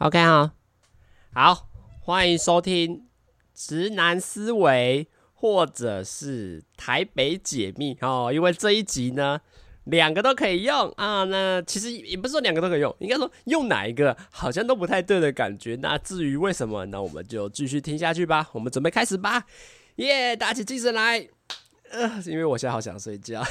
OK 好，好，欢迎收听直男思维或者是台北解密哦。因为这一集呢，两个都可以用啊。那其实也不是说两个都可以用，应该说用哪一个好像都不太对的感觉。那至于为什么，那我们就继续听下去吧。我们准备开始吧，耶！打起精神来，呃，因为我现在好想睡觉。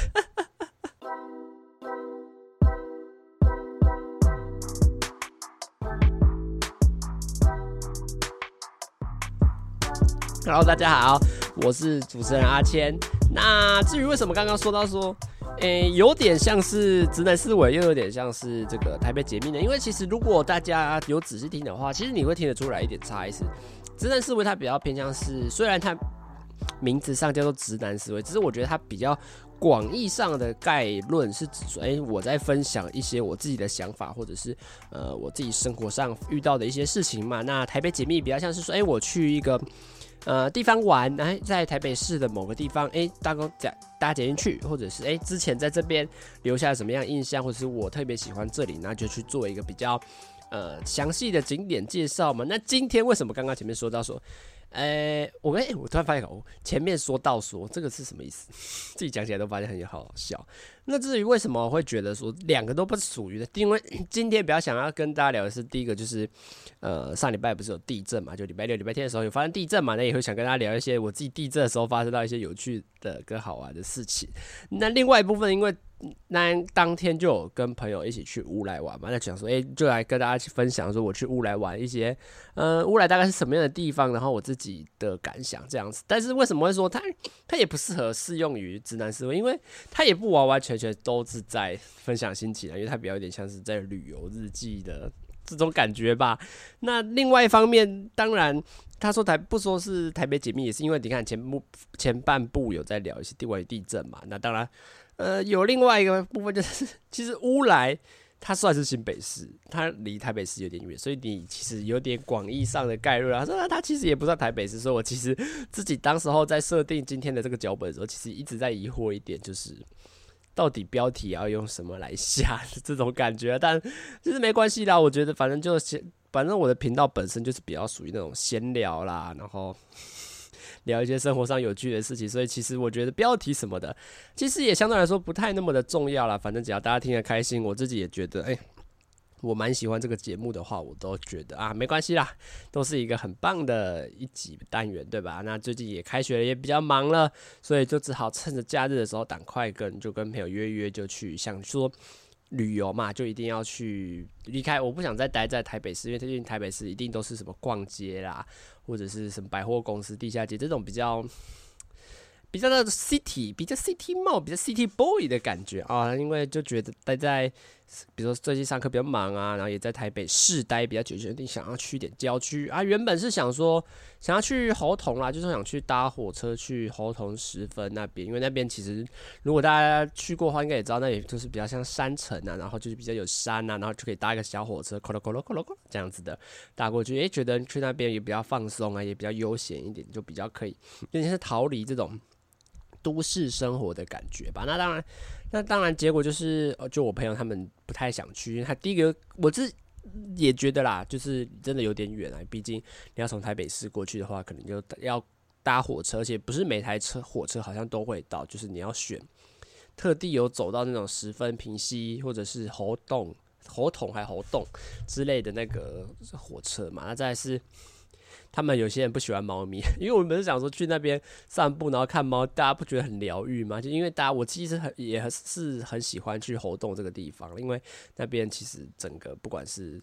Hello，大家好，我是主持人阿谦。那至于为什么刚刚说到说，诶、有点像是直男思维，又有点像是这个台北解密呢？因为其实如果大家有仔细听的话，其实你会听得出来一点差异。是直男思维，它比较偏向是，虽然它名字上叫做直男思维，只是我觉得它比较广义上的概论是指说，诶、我在分享一些我自己的想法，或者是呃我自己生活上遇到的一些事情嘛。那台北解密比较像是说，诶、我去一个。呃，地方玩，哎，在台北市的某个地方，哎，搭公搭搭捷运去，或者是哎，之前在这边留下什么样印象，或者是我特别喜欢这里，那就去做一个比较呃详细的景点介绍嘛。那今天为什么刚刚前面说到说？呃、欸，我哎，我突然发现哦，前面说到说这个是什么意思？自己讲起来都发现很好笑。那至于为什么我会觉得说两个都不属于的？因为 今天比较想要跟大家聊的是第一个，就是呃上礼拜不是有地震嘛？就礼拜六、礼拜天的时候有发生地震嘛？那也会想跟大家聊一些我自己地震的时候发生到一些有趣的跟好玩的事情。那另外一部分，因为那当天就有跟朋友一起去乌来玩嘛，那想说，哎、就来跟大家去分享说我去乌来玩一些，呃，乌来大概是什么样的地方，然后我自己的感想这样子。但是为什么会说它它也不适合适用于直男思维？因为它也不完完全全都是在分享心情啊，因为它比较有点像是在旅游日记的这种感觉吧。那另外一方面，当然他说台不说是台北解密，也是因为你看前部前半部有在聊一些地外地震嘛，那当然。呃，有另外一个部分就是，其实乌来它算是新北市，它离台北市有点远，所以你其实有点广义上的概率啊。说它其实也不算台北市，所以我其实自己当时候在设定今天的这个脚本的时候，其实一直在疑惑一点，就是到底标题要用什么来下 这种感觉。但其实没关系啦，我觉得反正就先，反正我的频道本身就是比较属于那种闲聊啦，然后。聊一些生活上有趣的事情，所以其实我觉得标题什么的，其实也相对来说不太那么的重要啦。反正只要大家听得开心，我自己也觉得，哎、我蛮喜欢这个节目的话，我都觉得啊，没关系啦，都是一个很棒的一集单元，对吧？那最近也开学了，也比较忙了，所以就只好趁着假日的时候赶快跟就跟朋友约约，就去想说。旅游嘛，就一定要去离开。我不想再待在台北市，因为最近台北市一定都是什么逛街啦，或者是什么百货公司、地下街这种比较比较的 city，比较 city mall，比较 city boy 的感觉啊。因为就觉得待在。比如说最近上课比较忙啊，然后也在台北市待比较久，决定想要去一点郊区啊。原本是想说想要去猴硐啦，就是想去搭火车去猴硐十分那边，因为那边其实如果大家去过的话，应该也知道那里就是比较像山城啊，然后就是比较有山啊，然后就可以搭一个小火车，咕噜咕噜咕噜咕这样子的搭过去。诶、觉得去那边也比较放松啊，也比较悠闲一点，就比较可以，有点是逃离这种都市生活的感觉吧。那当然。那当然，结果就是，就我朋友他们不太想去，因为他第一个，我自也觉得啦，就是真的有点远啊。毕竟你要从台北市过去的话，可能就要搭火车，而且不是每台车火车好像都会到，就是你要选特地有走到那种十分平溪或者是喉洞喉筒还喉洞之类的那个火车嘛。那再是。他们有些人不喜欢猫咪，因为我们是想说去那边散步，然后看猫，大家不觉得很疗愈吗？就因为大家，我其实很也是很喜欢去猴硐这个地方，因为那边其实整个不管是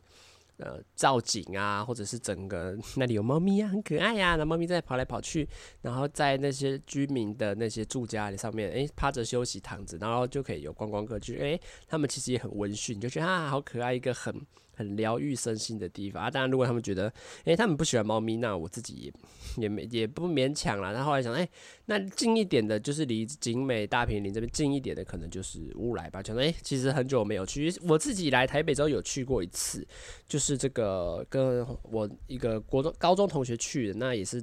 呃造景啊，或者是整个 那里有猫咪啊，很可爱呀、那猫咪在跑来跑去，然后在那些居民的那些住家里上面，诶，趴着休息躺着，然后就可以有观光客去，诶，他们其实也很温驯，就觉得啊，好可爱，一个很。很疗愈身心的地方啊！当然，如果他们觉得，诶、他们不喜欢猫咪，那我自己也也没也不勉强啦。然后来想，诶、那近一点的，就是离景美大坪林这边近一点的，可能就是乌来吧。想说，诶、其实很久没有去，我自己来台北之后有去过一次，就是这个跟我一个国中、高中同学去的，那也是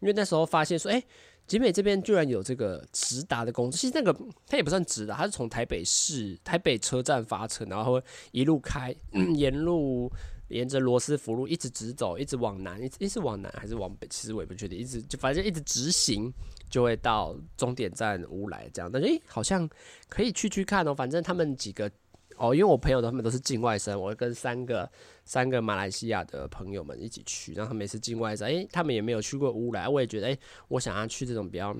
因为那时候发现说，诶、集。美这边居然有这个直达的公司，其实那个它也不算直达，它是从台北市台北车站发车，然后一路开，沿路沿着罗斯福路一直直走，一直往南，一直是往南还是往北？其实我也不确定，一直就反正一直直行，就会到终点站乌来这样。但是诶，好像可以去去看哦。反正他们几个哦，因为我朋友他们都是境外生，我会跟三个三个马来西亚的朋友们一起去，然后他们也是境外生，诶，他们也没有去过乌来，我也觉得诶，我想要去这种比较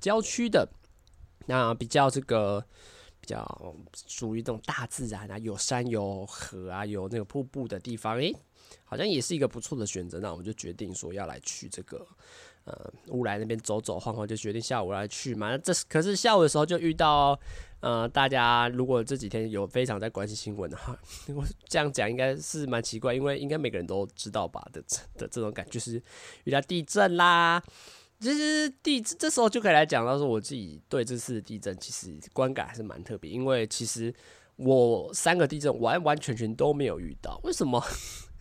郊区的，那比较这个。比较属于这种大自然啊，有山有河啊，有那个瀑布的地方，诶、好像也是一个不错的选择。那我们就决定说要来去这个呃乌来那边走走晃晃，就决定下午来去嘛。这可是下午的时候就遇到呃大家如果这几天有非常在关心新闻的话，我这样讲应该是蛮奇怪，因为应该每个人都知道吧的 的这种感觉，是遇到地震啦。其实地这时候就可以来讲到说，我自己对这次地震其实观感还是蛮特别，因为其实我三个地震完完全全都没有遇到，为什么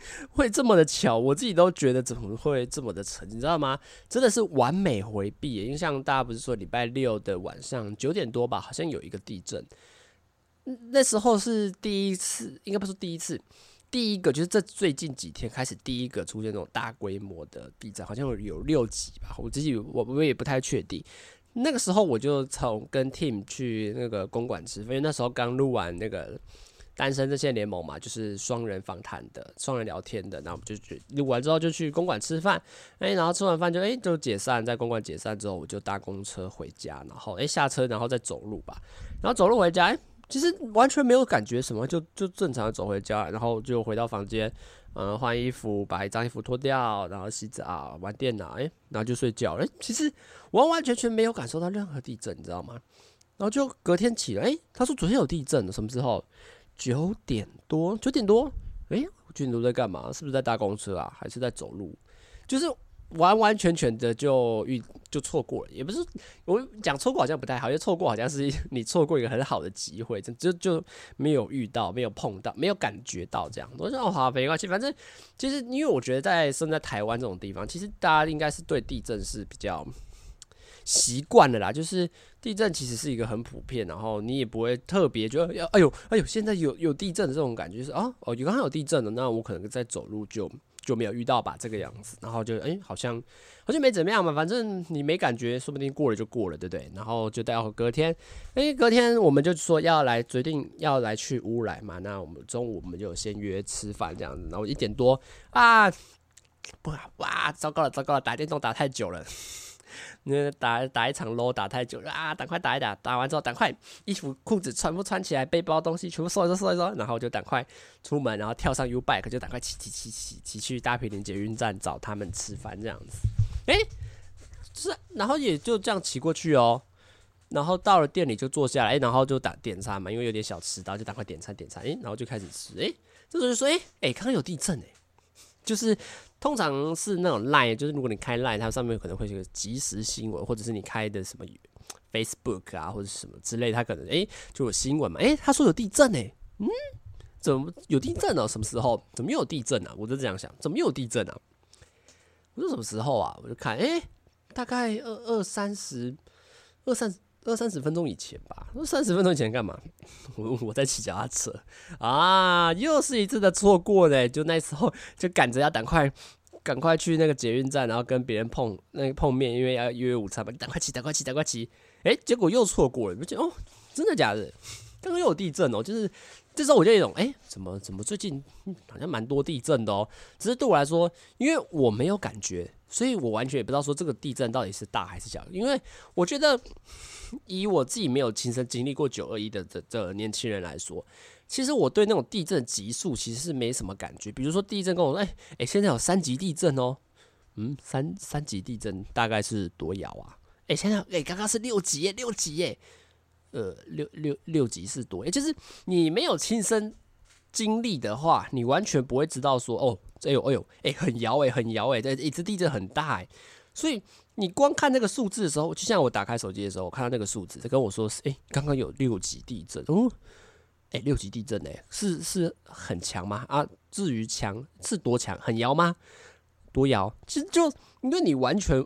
会这么的巧？我自己都觉得怎么会这么的沉，你知道吗？真的是完美回避，因为像大家不是说礼拜六的晚上九点多吧，好像有一个地震，那时候是第一次，应该不是第一次。第一个就是这最近几天开始第一个出现那种大规模的地震，好像有六级吧，我自己我我也不太确定。那个时候我就从跟 Tim 去那个公馆吃饭，因为那时候刚录完那个单身这些联盟嘛，就是双人访谈的、双人聊天的，然后我们就去录完之后就去公馆吃饭，哎，然后吃完饭就哎就解散，在公馆解散之后我就搭公车回家，然后哎下车然后再走路吧，然后走路回家哎。其实完全没有感觉什么，就就正常的走回家，然后就回到房间，嗯，换衣服，把一张衣服脱掉，然后洗澡，玩电脑，哎，然后就睡觉了。其实完完全全没有感受到任何地震，你知道吗？然后就隔天起来，哎，他说昨天有地震，什么时候？九点多，九点多，哎，九点多在干嘛？是不是在搭公车啊？还是在走路？就是。完完全全的就遇就错过了，也不是我讲错过好像不太好，因为错过好像是你错过一个很好的机会，就就就没有遇到，没有碰到，没有感觉到这样。我说哦好没关系，反正其实因为我觉得在生在台湾这种地方，其实大家应该是对地震是比较习惯的啦，就是地震其实是一个很普遍，然后你也不会特别觉得要哎呦哎呦现在有有地震的这种感觉，就是哦哦有刚刚有地震了，那我可能在走路就。就没有遇到吧这个样子，然后就哎、好像好像没怎么样嘛，反正你没感觉，说不定过了就过了，对不对？然后就待会隔天，哎、隔天我们就说要来决定要来去乌来嘛，那我们中午我们就先约吃饭这样子，然后一点多啊，不哇，糟糕了糟糕了，打电动打太久了。那打打一场 l 打太久了啊！赶快打一打，打完之后赶快衣服裤子穿不穿起来，背包东西全部收一收收一收，然后就赶快出门，然后跳上 U bike 就赶快骑骑骑骑骑去大坪林捷运站找他们吃饭这样子。诶、是，然后也就这样骑过去哦。然后到了店里就坐下来，然后就打点餐嘛，因为有点小迟到，就赶快点餐点餐。诶、然后就开始吃。诶、这时候就说，诶、诶、刚刚有地震诶、就是。通常是那种 Line，就是如果你开 Line，它上面可能会有个即时新闻，或者是你开的什么 Facebook 啊，或者什么之类，它可能诶、就有新闻嘛，诶、他说有地震诶、嗯，怎么有地震呢、什么时候？怎么又有地震啊？我就这样想，怎么又有地震啊？我说什么时候啊？我就看，诶、大概二二三十，二三。二三十分钟以前吧，二三十分钟以前干嘛？我我在骑脚踏车啊，又是一次的错过嘞！就那时候就赶着要赶快赶快去那个捷运站，然后跟别人碰那个碰面，因为要约午餐嘛。赶快骑，赶快骑，赶快骑！哎、结果又错过了，就觉得哦，真的假的？刚刚又有地震哦！就是这时候我就有一种，哎、怎么怎么最近好像蛮多地震的哦？只是对我来说，因为我没有感觉，所以我完全也不知道说这个地震到底是大还是小。因为我觉得。以我自己没有亲身经历过九二一的这这年轻人来说，其实我对那种地震级数其实是没什么感觉。比如说地震跟我说，哎、哎、现在有三级地震哦，嗯，三三级地震大概是多摇啊？哎、现在哎刚刚是六级耶，六级耶，呃，六六六级是多，也就是你没有亲身经历的话，你完全不会知道说，哦，哎呦哎呦，哎、很摇哎，很摇哎，这一次地震很大哎，所以。你光看那个数字的时候，就像我打开手机的时候，我看到那个数字，他跟我说是：“哎、刚刚有六级地震哦，哎、六级地震哎、是是很强吗？啊，至于强是多强？很摇吗？多摇？其实就因为你完全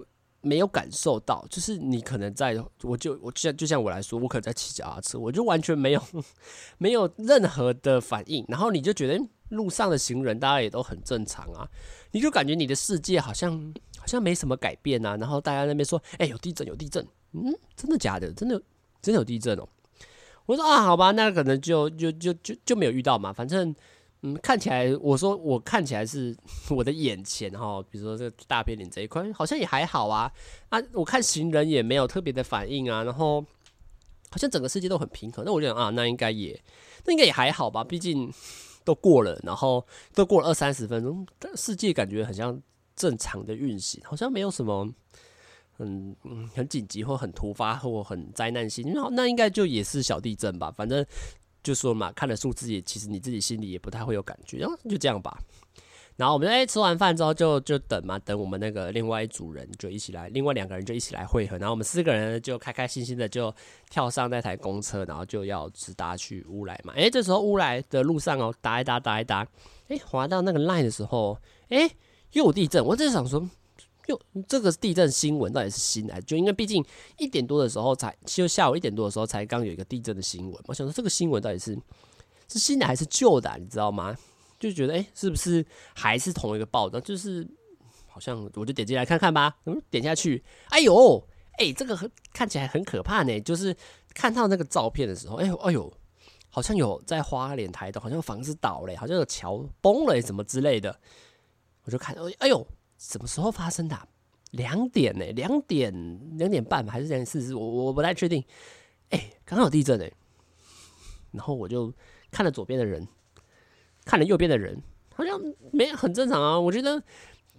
没有感受到，就是你可能在，我就我就像就像我来说，我可能在骑脚踏车，我就完全没有 没有任何的反应，然后你就觉得路上的行人大家也都很正常啊，你就感觉你的世界好像好像没什么改变啊。然后大家那边说，哎、有地震，有地震，嗯，真的假的？真的真的有地震哦。我说啊，好吧，那可能就就就就就没有遇到嘛。反正嗯，看起来我说我看起来是 我的眼前哈，比如说这个大片脸这一块好像也还好啊。啊，我看行人也没有特别的反应啊，然后好像整个世界都很平和。那我就想啊，那应该也那应该也还好吧，毕竟。都过了，然后都过了二三十分钟，世界感觉很像正常的运行，好像没有什么很很紧急或很突发或很灾难性。那那应该就也是小地震吧，反正就说嘛，看了数字也其实你自己心里也不太会有感觉，然后就这样吧。然后我们哎吃完饭之后就就等嘛，等我们那个另外一组人就一起来，另外两个人就一起来会合。然后我们四个人就开开心心的就跳上那台公车，然后就要直达去乌来嘛。哎，这时候乌来的路上哦，打一打打一打，哎，滑到那个 line 的时候，哎，又地震。我在想说，哟，这个地震新闻到底是新来？就因为毕竟一点多的时候才，就下午一点多的时候才刚有一个地震的新闻。我想说这个新闻到底是是新的还是旧的？你知道吗？就觉得哎、是不是还是同一个报道？就是好像我就点进来看看吧。嗯，点下去，哎呦，哎、这个很看起来很可怕呢。就是看到那个照片的时候，哎呦，哎呦，好像有在花莲台东，好像房子倒了，好像有桥崩了，什么之类的。我就看，哎呦，什么时候发生的、两点呢？两点两点半还是两点四十？我我不太确定。哎、刚好地震呢。然后我就看了左边的人。看了右边的人，好像没很正常啊。我觉得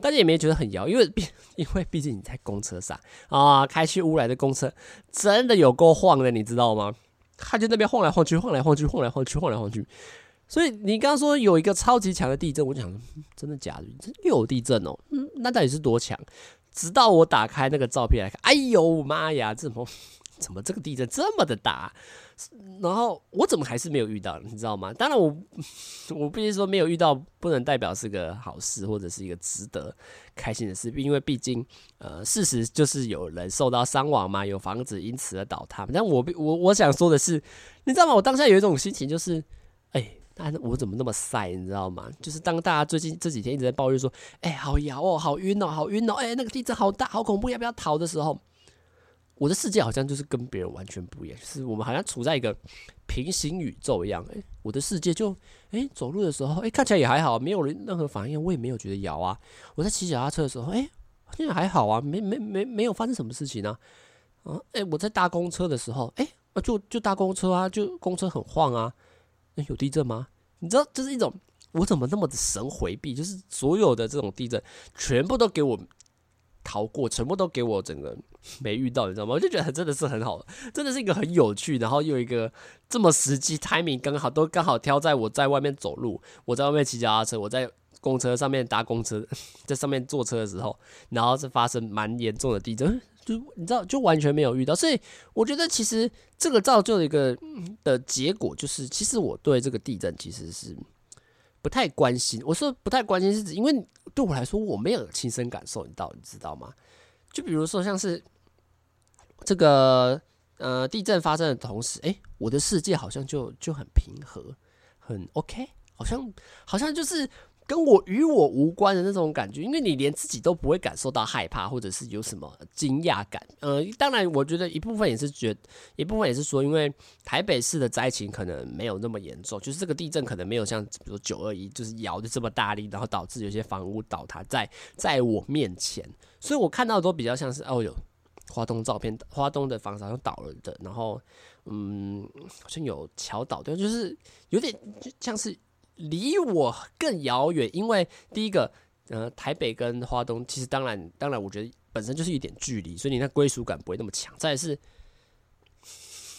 大家也没觉得很摇，因为 因为毕竟你在公车上啊，开去乌来的公车真的有够晃的，你知道吗？他就那边晃来晃去，晃来晃去，晃来晃去，晃来晃去。所以你刚刚说有一个超级强的地震，我想，真的假的？又有地震哦？嗯，那到底是多强？直到我打开那个照片来看，哎呦妈呀，怎么 怎么这个地震这么的大？然后我怎么还是没有遇到，你知道吗？当然我 我必须说没有遇到，不能代表是个好事或者是一个值得开心的事，因为毕竟呃事实就是有人受到伤亡嘛，有房子因此而倒塌。但我我我想说的是，你知道吗？我当下有一种心情就是，哎，但我怎么那么晒？你知道吗？就是当大家最近这几天一直在抱怨说，哎，好摇哦，好晕哦，好晕哦，哎，那个地震好大，好恐怖，要不要逃的时候。我的世界好像就是跟别人完全不一样，就是我们好像处在一个平行宇宙一样。诶，我的世界就诶，走路的时候诶，看起来也还好，没有人任何反应，我也没有觉得摇啊。我在骑脚踏车的时候诶，现在还好啊，没没没没有发生什么事情呢。啊，诶，我在搭公车的时候诶，就就搭公车啊，就公车很晃啊。有地震吗？你知道，就是一种我怎么那么的神回避，就是所有的这种地震全部都给我。逃过，全部都给我整个没遇到，你知道吗？我就觉得真的是很好，真的是一个很有趣，然后又一个这么实际，timing 刚好都刚好挑在我在外面走路，我在外面骑脚踏车，我在公车上面搭公车，在上面坐车的时候，然后是发生蛮严重的地震，就你知道，就完全没有遇到，所以我觉得其实这个造就的一个的结果就是，其实我对这个地震其实是。不太关心，我说不太关心是指，因为对我来说我没有亲身感受，到你知道吗？就比如说像是这个呃地震发生的同时，哎，我的世界好像就就很平和，很 OK，好像好像就是。跟我与我无关的那种感觉，因为你连自己都不会感受到害怕，或者是有什么惊讶感。呃，当然，我觉得一部分也是觉，一部分也是说，因为台北市的灾情可能没有那么严重，就是这个地震可能没有像比如九二一就是摇的这么大力，然后导致有些房屋倒塌在在我面前，所以我看到的都比较像是哦哟，花东照片，花东的房子好像倒了的，然后嗯，好像有桥倒掉，就是有点就像是。离我更遥远，因为第一个，呃，台北跟花东其实当然，当然，我觉得本身就是一点距离，所以你那归属感不会那么强。再是，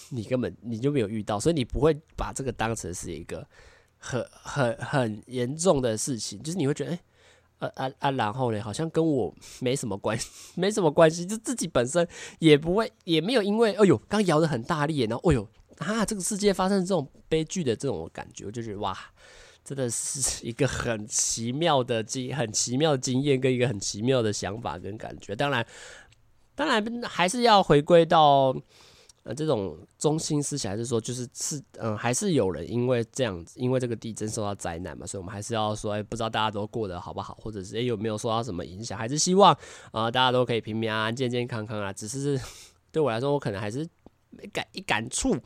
你根本你就没有遇到，所以你不会把这个当成是一个很很很严重的事情，就是你会觉得，哎、欸，啊啊啊，然后呢，好像跟我没什么关，没什么关系，就自己本身也不会，也没有因为，哎呦，刚摇得很大力，然后，哎呦，啊，这个世界发生这种悲剧的这种感觉，我就觉得哇。真的是一个很奇妙的经，很奇妙的经验跟一个很奇妙的想法跟感觉。当然，当然还是要回归到，呃，这种中心思想还是说，就是是嗯、还是有人因为这样子，因为这个地震受到灾难嘛，所以我们还是要说，哎，不知道大家都过得好不好，或者是哎有没有受到什么影响，还是希望啊、大家都可以平平安安、健健康康啊。只是对我来说，我可能还是没感一感触。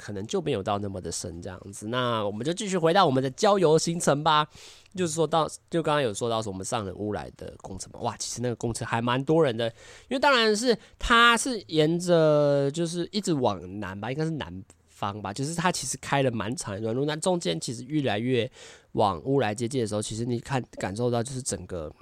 可能就没有到那么的深这样子，那我们就继续回到我们的郊游行程吧。就是说到，就刚刚有说到说我们上了乌来的公车嘛，哇，其实那个公车还蛮多人的，因为当然是它是沿着就是一直往南吧，应该是南方吧，就是它其实开了蛮长一段路，那中间其实越来越往乌来接近的时候，其实你看感受到就是整个。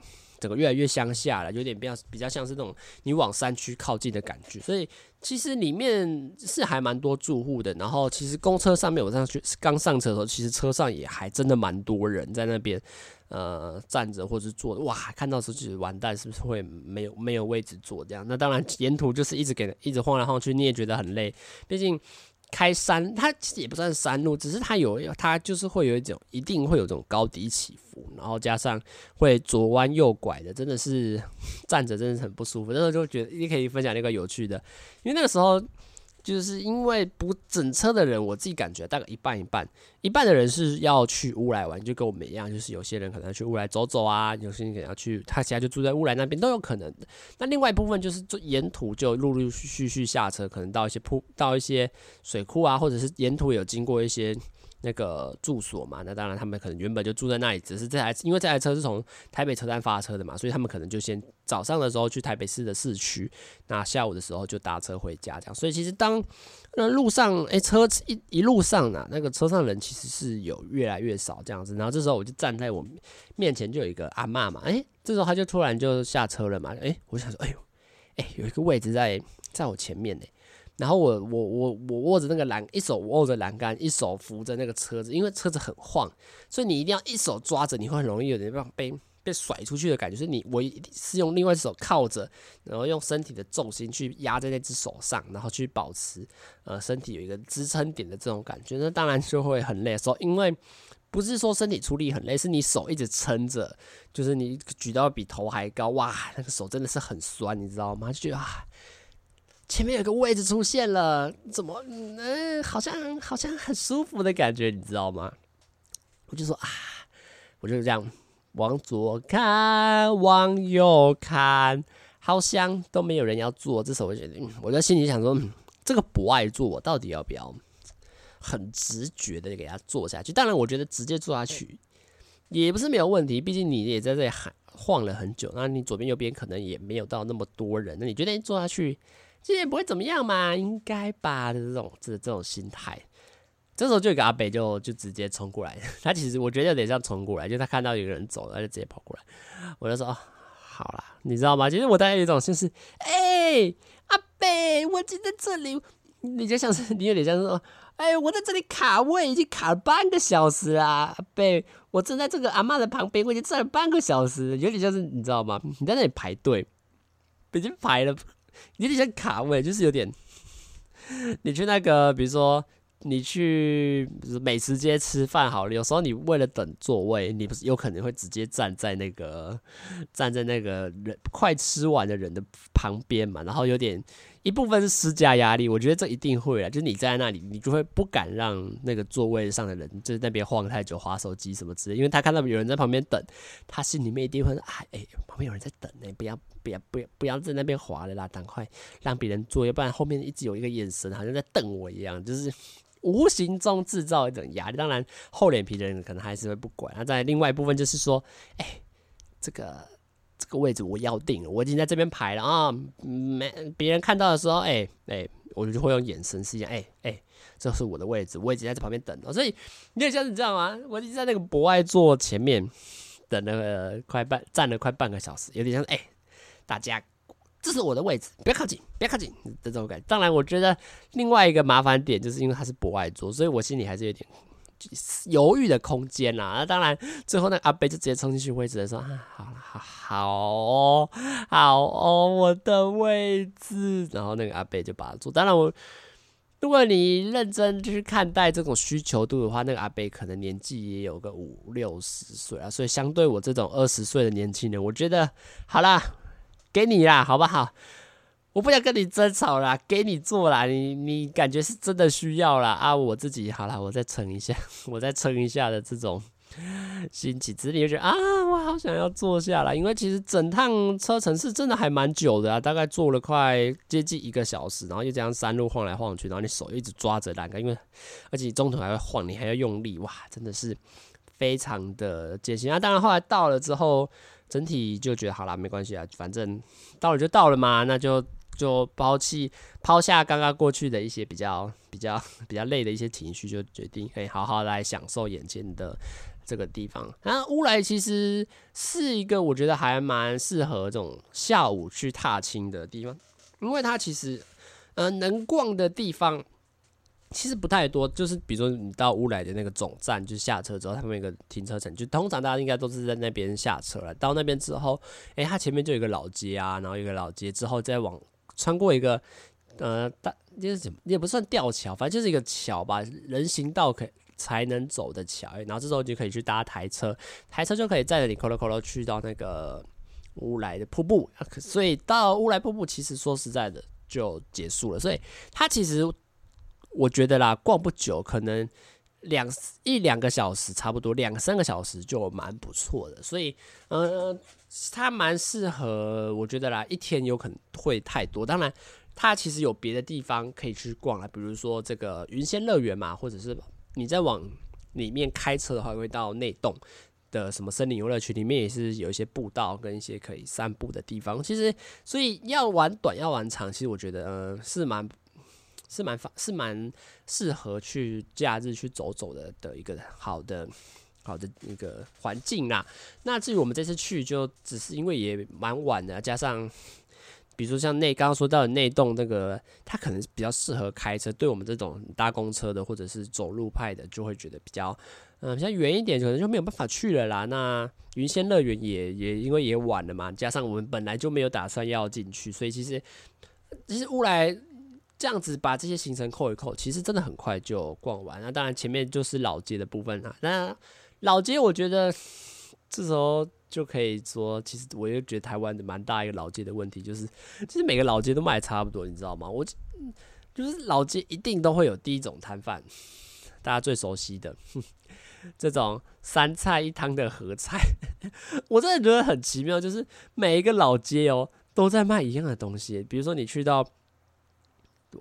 整个越来越乡下了，有点比较比较像是那种你往山区靠近的感觉，所以其实里面是还蛮多住户的。然后其实公车上面我上去刚上车的时候，其实车上也还真的蛮多人在那边呃站着或者是坐的。哇，看到时候就完蛋，是不是会没有没有位置坐这样？那当然沿途就是一直给一直晃来晃去，你也觉得很累，毕竟。开山，它其实也不算山路，只是它有，它就是会有一种，一定会有这种高低起伏，然后加上会左弯右拐的，真的是站着真的是很不舒服。那时候就觉得你可以分享那个有趣的，因为那个时候。就是因为不整车的人，我自己感觉大概一半一半，一半的人是要去乌来玩，就跟我们一样，就是有些人可能要去乌来走走啊，有些人可能要去，他其他就住在乌来那边都有可能。那另外一部分就是就沿途就陆陆续续下车，可能到一些铺，到一些水库啊，或者是沿途有经过一些。那个住所嘛，那当然他们可能原本就住在那里，只是这台因为这台车是从台北车站发车的嘛，所以他们可能就先早上的时候去台北市的市区，那下午的时候就搭车回家这样。所以其实当那路上哎、欸、车一一路上呢，那个车上人其实是有越来越少这样子。然后这时候我就站在我面前就有一个阿嬷嘛，哎、这时候他就突然就下车了嘛，哎、我想说，哎呦，哎、有一个位置在在我前面呢。然后我我我我握着那个栏，一手握着栏杆，一手扶着那个车子，因为车子很晃，所以你一定要一手抓着，你会很容易有点被被甩出去的感觉。是你我是用另外一只手靠着，然后用身体的重心去压在那只手上，然后去保持呃身体有一个支撑点的这种感觉。那当然就会很累的时候，因为不是说身体出力很累，是你手一直撑着，就是你举到比头还高，哇，那个手真的是很酸，你知道吗？就觉得啊。前面有个位置出现了，怎么嗯，好像好像很舒服的感觉，你知道吗？我就说啊，我就这样往左看，往右看，好像都没有人要坐。这时候我觉得，我在心里想说，这个不爱坐我到底要不要很直觉的给他坐下去？当然，我觉得直接坐下去也不是没有问题，毕竟你也在这里喊晃了很久，那你左边右边可能也没有到那么多人，那你觉得坐下去？其实也不会怎么样嘛，应该吧的这种这这种心态，这时候就有个阿北就就直接冲过来，他其实我觉得有点像冲过来，就他看到有个人走了，他就直接跑过来，我就说，好啦，你知道吗？其实我大概有一种就是，哎、阿北，我就在这里，你就像是你有点像是说，哎、我在这里卡位已经卡了半个小时啦，阿北，我正在这个阿嬷的旁边，我已经站了半个小时，有点像是你知道吗？你在那里排队，已经排了。有点像卡位，就是有点。你去那个，比如说你去美食街吃饭好了，有时候你为了等座位，你不是有可能会直接站在那个站在那个人快吃完的人的旁边嘛，然后有点。一部分是施加压力，我觉得这一定会啊，就是你站在那里，你就会不敢让那个座位上的人就是那边晃太久，划手机什么之类，因为他看到有人在旁边等，他心里面一定会说：哎哎，旁边有人在等呢，不要不要不要不要在那边划了啦，赶快让别人坐，要不然后面一直有一个眼神，好像在瞪我一样，就是无形中制造一种压力。当然，厚脸皮的人可能还是会不管。那在另外一部分就是说，哎，这个。这个位置我要定了，我已经在这边排了啊！没别人看到的时候，哎、哎、我就会用眼神示意，哎、哎、这是我的位置，我已经在这旁边等了。所以你也像是这样吗？我已经在那个博爱座前面等了快半，站了快半个小时，有点像哎、大家，这是我的位置，不要靠近，不要靠近的这种感觉。当然，我觉得另外一个麻烦点就是因为它是博爱座，所以我心里还是有点。犹豫的空间啦，那当然，最后那个阿伯就直接冲进去位置的时候，啊，好了，好，好哦，好哦，我的位置，然后那个阿伯就把它坐。当然，我如果你认真去看待这种需求度的话，那个阿伯可能年纪也有个五六十岁啊，所以相对我这种二十岁的年轻人，我觉得好啦，给你啦，好不好？我不想跟你争吵啦，给你做啦，你你感觉是真的需要啦啊，我自己好啦，我再撑一下，我再撑一下的这种。心情，只是你就觉得啊，我好想要坐下来，因为其实整趟车程是真的还蛮久的啊，大概坐了快接近一个小时，然后就这样山路晃来晃去，然后你手一直抓着栏杆，因为而且你中途还会晃，你还要用力，哇，真的是非常的艰辛啊。当然后来到了之后，整体就觉得好啦，没关系啊，反正到了就到了嘛，那就就抛弃抛下刚刚过去的一些比较比较比较累的一些情绪，就决定可以好好来享受眼前的。这个地方，那乌来其实是一个我觉得还蛮适合这种下午去踏青的地方，因为它其实，呃，能逛的地方其实不太多。就是比如说你到乌来的那个总站，就下车之后，他们有一个停车场，就通常大家应该都是在那边下车了。到那边之后，诶，它前面就有一个老街啊，然后一个老街之后再往穿过一个，呃，大就是怎么也不算吊桥，反正就是一个桥吧，人行道可以。才能走的桥，然后这时候就可以去搭台车，台车就可以载着你扣了扣了去到那个乌来的瀑布，所以到乌来瀑布其实说实在的就结束了，所以它其实我觉得啦，逛不久，可能两一两个小时差不多，两三个小时就蛮不错的，所以嗯、呃，它蛮适合，我觉得啦，一天有可能会太多，当然它其实有别的地方可以去逛啊，比如说这个云仙乐园嘛，或者是。你再往里面开车的话，会到内洞的什么森林游乐区，里面也是有一些步道跟一些可以散步的地方。其实，所以要玩短要玩长，其实我觉得，呃，是蛮是蛮方是蛮适合去假日去走走的的一个好的好的一个环境啦。那至于我们这次去，就只是因为也蛮晚的，加上。比如说像内刚刚说到的内洞那个，它可能比较适合开车，对我们这种搭公车的或者是走路派的，就会觉得比较，嗯、比较远一点，可能就没有办法去了啦。那云仙乐园也也因为也晚了嘛，加上我们本来就没有打算要进去，所以其实其实乌来这样子把这些行程扣一扣，其实真的很快就逛完。那当然前面就是老街的部分啦。那老街我觉得这时候。就可以说，其实我也觉得台湾的蛮大一个老街的问题，就是其实每个老街都卖差不多，你知道吗？我就是老街一定都会有第一种摊贩，大家最熟悉的 这种三菜一汤的合菜，我真的觉得很奇妙，就是每一个老街哦都在卖一样的东西。比如说你去到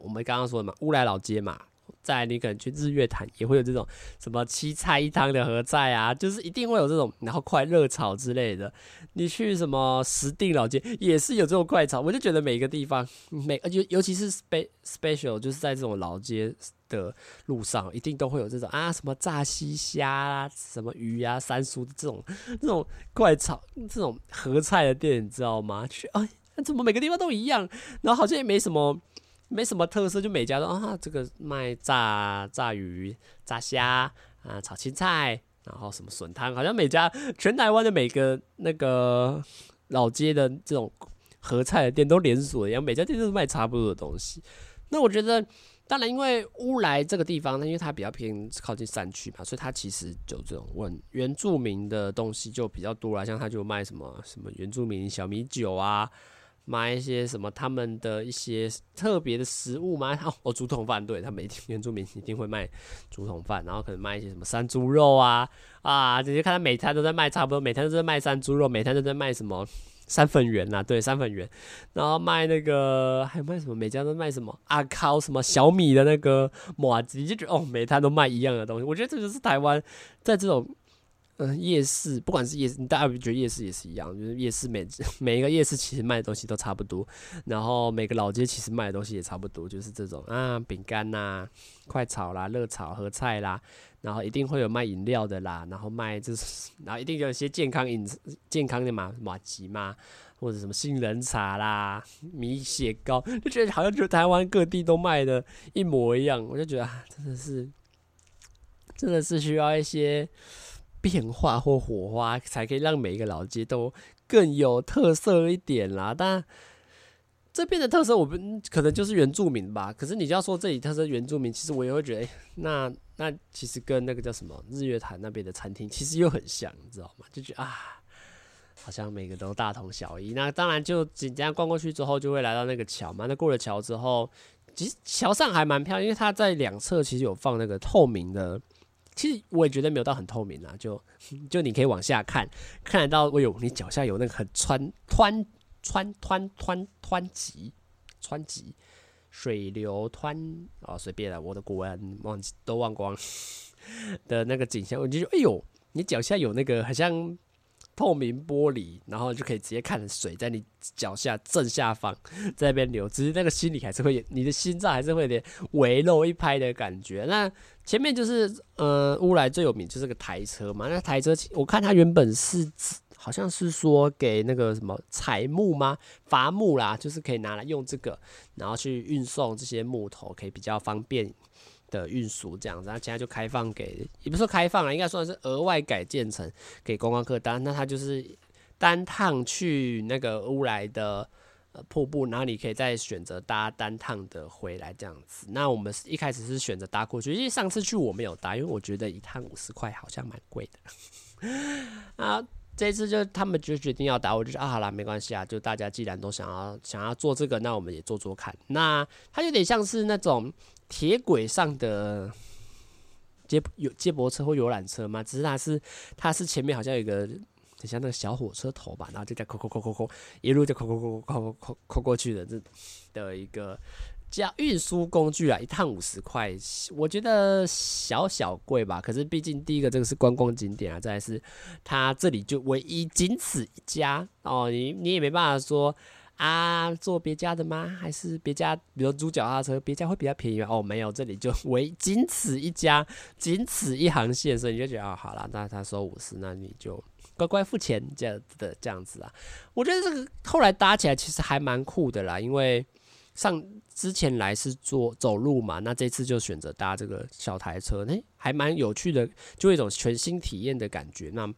我们刚刚说的嘛，乌来老街嘛。在你可能去日月潭也会有这种什么七菜一汤的合菜啊，就是一定会有这种，然后快热炒之类的。你去什么石定老街也是有这种快炒，我就觉得每一个地方每尤尤其是 spe special 就是在这种老街的路上，一定都会有这种啊什么炸西虾啊，什么鱼啊、三叔这种这种快炒这种合菜的店，你知道吗？去哎，怎么每个地方都一样，然后好像也没什么。没什么特色，就每家都啊，这个卖炸炸鱼、炸虾啊，炒青菜，然后什么笋汤，好像每家全台湾的每个那个老街的这种合菜的店都连锁一样，每家店都是卖差不多的东西。那我觉得，当然因为乌来这个地方，因为它比较偏靠近山区嘛，所以它其实就这种问原住民的东西就比较多啦，像它就卖什么什么原住民小米酒啊。买一些什么他们的一些特别的食物吗？哦，竹筒饭，对，他们原住民一定会卖竹筒饭，然后可能卖一些什么山猪肉啊啊，直接看他每摊都在卖差不多，每摊都在卖山猪肉，每摊都在卖什么 山粉圆、啊，对，山粉圆，然后卖那个还有卖什么，每家都卖什么啊烤什么小米的那个麻糬，就觉得哦，每摊都卖一样的东西，我觉得这就是台湾在这种。嗯，夜市不管是夜市，大家不觉得夜市也是一样，就是夜市每 每一个夜市其实卖的东西都差不多，然后每个老街其实卖的东西也差不多，就是这种啊，饼干呐、快炒啦、热炒、和菜啦，然后一定会有卖饮料的啦，然后卖就是，然后一定有一些健康饮健康的嘛，马吉嘛，或者什么杏仁茶啦、米血糕，就觉得好像就台湾各地都卖的一模一样，我就觉得啊，真的是，真的是需要一些。变化或火花，才可以让每一个老街都更有特色一点啦。但这边的特色，我们可能就是原住民吧。可是你就要说这里特色原住民，其实我也会觉得，欸、那那其实跟那个叫什么日月潭那边的餐厅，其实又很像，你知道吗？就觉得啊，好像每个都大同小异。那当然就紧张逛过去之后，就会来到那个桥嘛。那过了桥之后，其实桥上还蛮漂亮，因为它在两侧其实有放那个透明的。其实我也觉得没有到很透明啊，就 就你可以往下看，看得到，哎呦你脚下有那个很湍湍湍湍湍湍急湍急水流湍啊，随便了，我的国文忘记都忘光的那个景象，我就说，哎呦，你脚下有那个好像。透明玻璃，然后就可以直接看水在你脚下正下方在那边流，只是那个心里还是会，你的心脏还是会有点微漏一拍的感觉。那前面就是呃乌来最有名就是个台车嘛，那台车我看它原本是好像是说给那个什么采木吗？伐木啦，就是可以拿来用这个，然后去运送这些木头，可以比较方便。的运输这样子，那现在就开放给，也不是说开放了，应该算是额外改建成给观光客单。那它就是单趟去那个乌来的瀑布，然后你可以再选择搭单趟的回来这样子。那我们一开始是选择搭过去，因为上次去我没有搭，因为我觉得一趟五十块好像蛮贵的。啊，这次就他们就决定要搭，我就说啊，好啦，没关系啊，就大家既然都想要想要做这个，那我们也做做看。那它有点像是那种。铁轨上的接有接驳车或游览车吗，只是它是它是前面好像有一个很像那个小火车头吧，然后就在扣扣扣扣扣，一路就扣扣扣扣扣扣过去的这的一个叫运输工具啊，一趟五十块，我觉得小小贵吧。可是毕竟第一个这个是观光景点啊，再来是它这里就唯一仅此一家哦，你你也没办法说。啊，坐别家的吗？还是别家，比如租脚踏车，别家会比较便宜？哦，没有，这里就唯仅此一家，仅此一航线，所以你就觉得啊、哦，好了，那他收五十，那你就乖乖付钱，这样的这样子啊。我觉得这个后来搭起来其实还蛮酷的啦，因为上之前来是坐走路嘛，那这次就选择搭这个小台车，诶，还蛮有趣的，就一种全新体验的感觉。那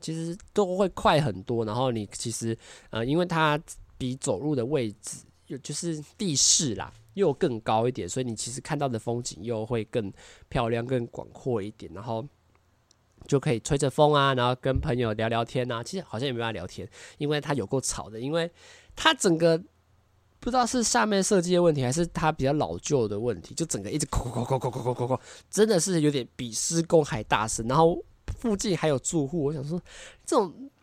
其实都会快很多，然后你其实呃，因为它。比走路的位置，又就是地势啦，又更高一点，所以你其实看到的风景又会更漂亮、更广阔一点，然后就可以吹着风啊，然后跟朋友聊聊天啊。其实好像也没办法聊天，因为它有够吵的，因为它整个不知道是下面设计的问题，还是它比较老旧的问题，就整个一直叩叩叩叩叩叩叩，真的是有点比施工还大声。然后附近还有住户，我想说这种。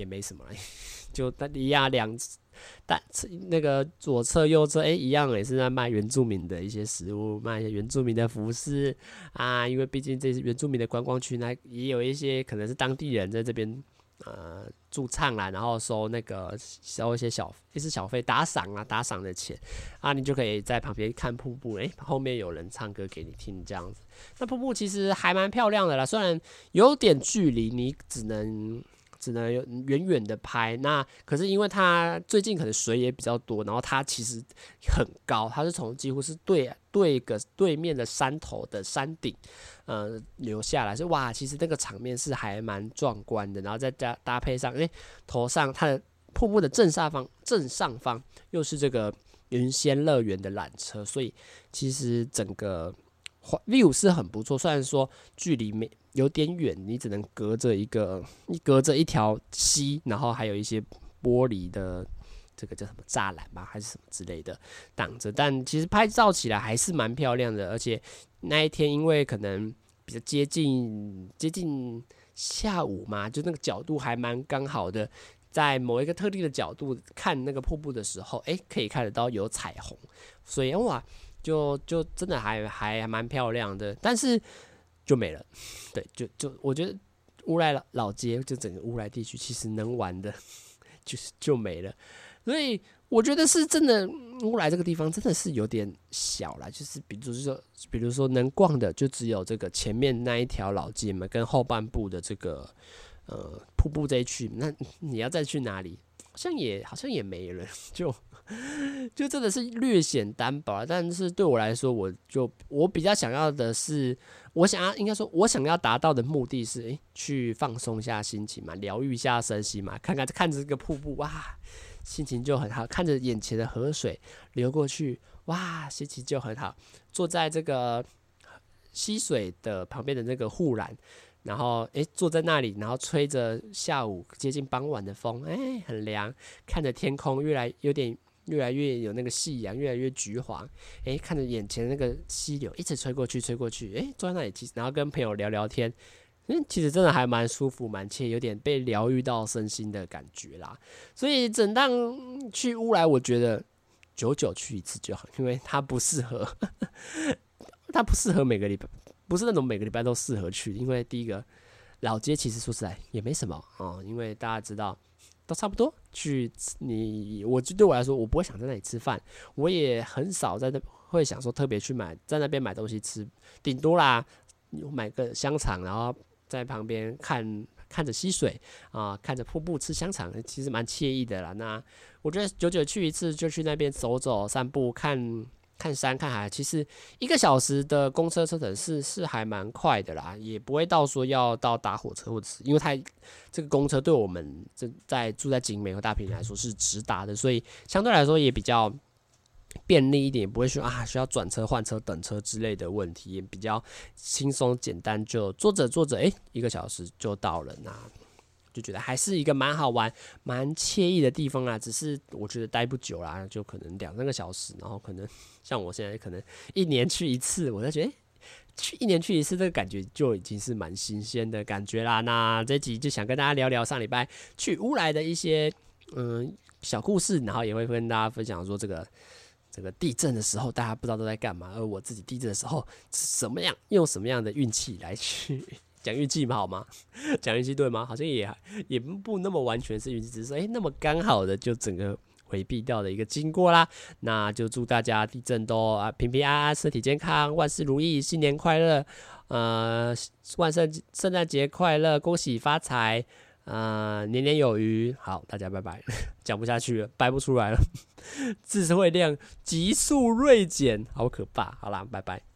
也没什么，就他一样两，但那个左侧右侧哎、一样也是在卖原住民的一些食物，卖一些原住民的服饰啊，因为毕竟这是原住民的观光区，那也有一些可能是当地人在这边呃驻唱啦，然后收那个收一些小也是小费打赏啊打赏的钱啊，你就可以在旁边看瀑布，哎、后面有人唱歌给你听这样子，那瀑布其实还蛮漂亮的啦，虽然有点距离，你只能。只能远远的拍，那可是因为它最近可能水也比较多，然后它其实很高，它是从几乎是对对个对面的山头的山顶，呃，流下来，所以哇，其实那个场面是还蛮壮观的。然后再加搭配上，诶、欸，头上它的瀑布的正上方正上方又是这个云仙乐园的缆车，所以其实整个 view 是很不错。虽然说距离没。有点远，你只能隔着一个，你隔着一条溪，然后还有一些玻璃的这个叫什么栅栏吧，还是什么之类的挡着。但其实拍照起来还是蛮漂亮的，而且那一天因为可能比较接近接近下午嘛，就那个角度还蛮刚好的，在某一个特定的角度看那个瀑布的时候，诶，可以看得到有彩虹，所以哇，就就真的还还蛮漂亮的，但是。就没了，对，就就我觉得乌来老老街，就整个乌来地区，其实能玩的，就是就没了。所以我觉得是真的，乌来这个地方真的是有点小啦，就是比如说，比如说能逛的就只有这个前面那一条老街嘛，跟后半部的这个呃瀑布这一区，那你要再去哪里？像也好像也没了，就就真的是略显单薄。但是对我来说，我就我比较想要的是，我想要应该说，我想要达到的目的是，诶、去放松一下心情嘛，疗愈一下身心嘛，看看看着这个瀑布，哇，心情就很好；看着眼前的河水流过去，哇，心情就很好。坐在这个溪水的旁边的那个护栏。然后，诶，坐在那里，然后吹着下午接近傍晚的风，诶，很凉。看着天空越来有点越来越有那个夕阳，越来越橘黄。诶，看着眼前那个溪流一直吹过去，吹过去。诶，坐在那里，其实然后跟朋友聊聊天，嗯，其实真的还蛮舒服，蛮惬意，有点被疗愈到身心的感觉啦。所以整趟去乌来，我觉得久久去一次就好，因为它不适合，它不适合每个礼拜。不是那种每个礼拜都适合去，因为第一个老街其实说实在也没什么哦，因为大家知道都差不多。去你我就对我来说，我不会想在那里吃饭，我也很少在那会想说特别去买在那边买东西吃，顶多啦买个香肠，然后在旁边看看着溪水啊，看着瀑布吃香肠，其实蛮惬意的啦。那我觉得久久去一次，就去那边走走散步看。看山看海，其实一个小时的公车车程是是还蛮快的啦，也不会到说要到搭火车，或者是因为它这个公车对我们这在住在景美和大坪来说是直达的，所以相对来说也比较便利一点，不会说啊需要转车换车等车之类的问题，也比较轻松简单，就坐着坐着，诶，一个小时就到了那。就觉得还是一个蛮好玩、蛮惬意的地方啦。只是我觉得待不久啦，就可能两三个小时，然后可能 像我现在可能一年去一次，我就觉得去一年去一次，这个感觉就已经是蛮新鲜的感觉啦。那这集就想跟大家聊聊上礼拜去乌来的一些嗯小故事，然后也会跟大家分享说这个这个地震的时候大家不知道都在干嘛，而我自己地震的时候什么样用什么样的运气来去。讲运气嘛，好吗？讲运气对吗？好像也也不那么完全是运气，只是说，诶、欸，那么刚好的就整个回避掉的一个经过啦。那就祝大家地震都啊平平安安，身体健康，万事如意，新年快乐，呃，万圣圣诞节快乐，恭喜发财，呃，年年有余。好，大家拜拜。讲不下去了，掰不出来了，智慧量急速锐减，好可怕。好啦，拜拜。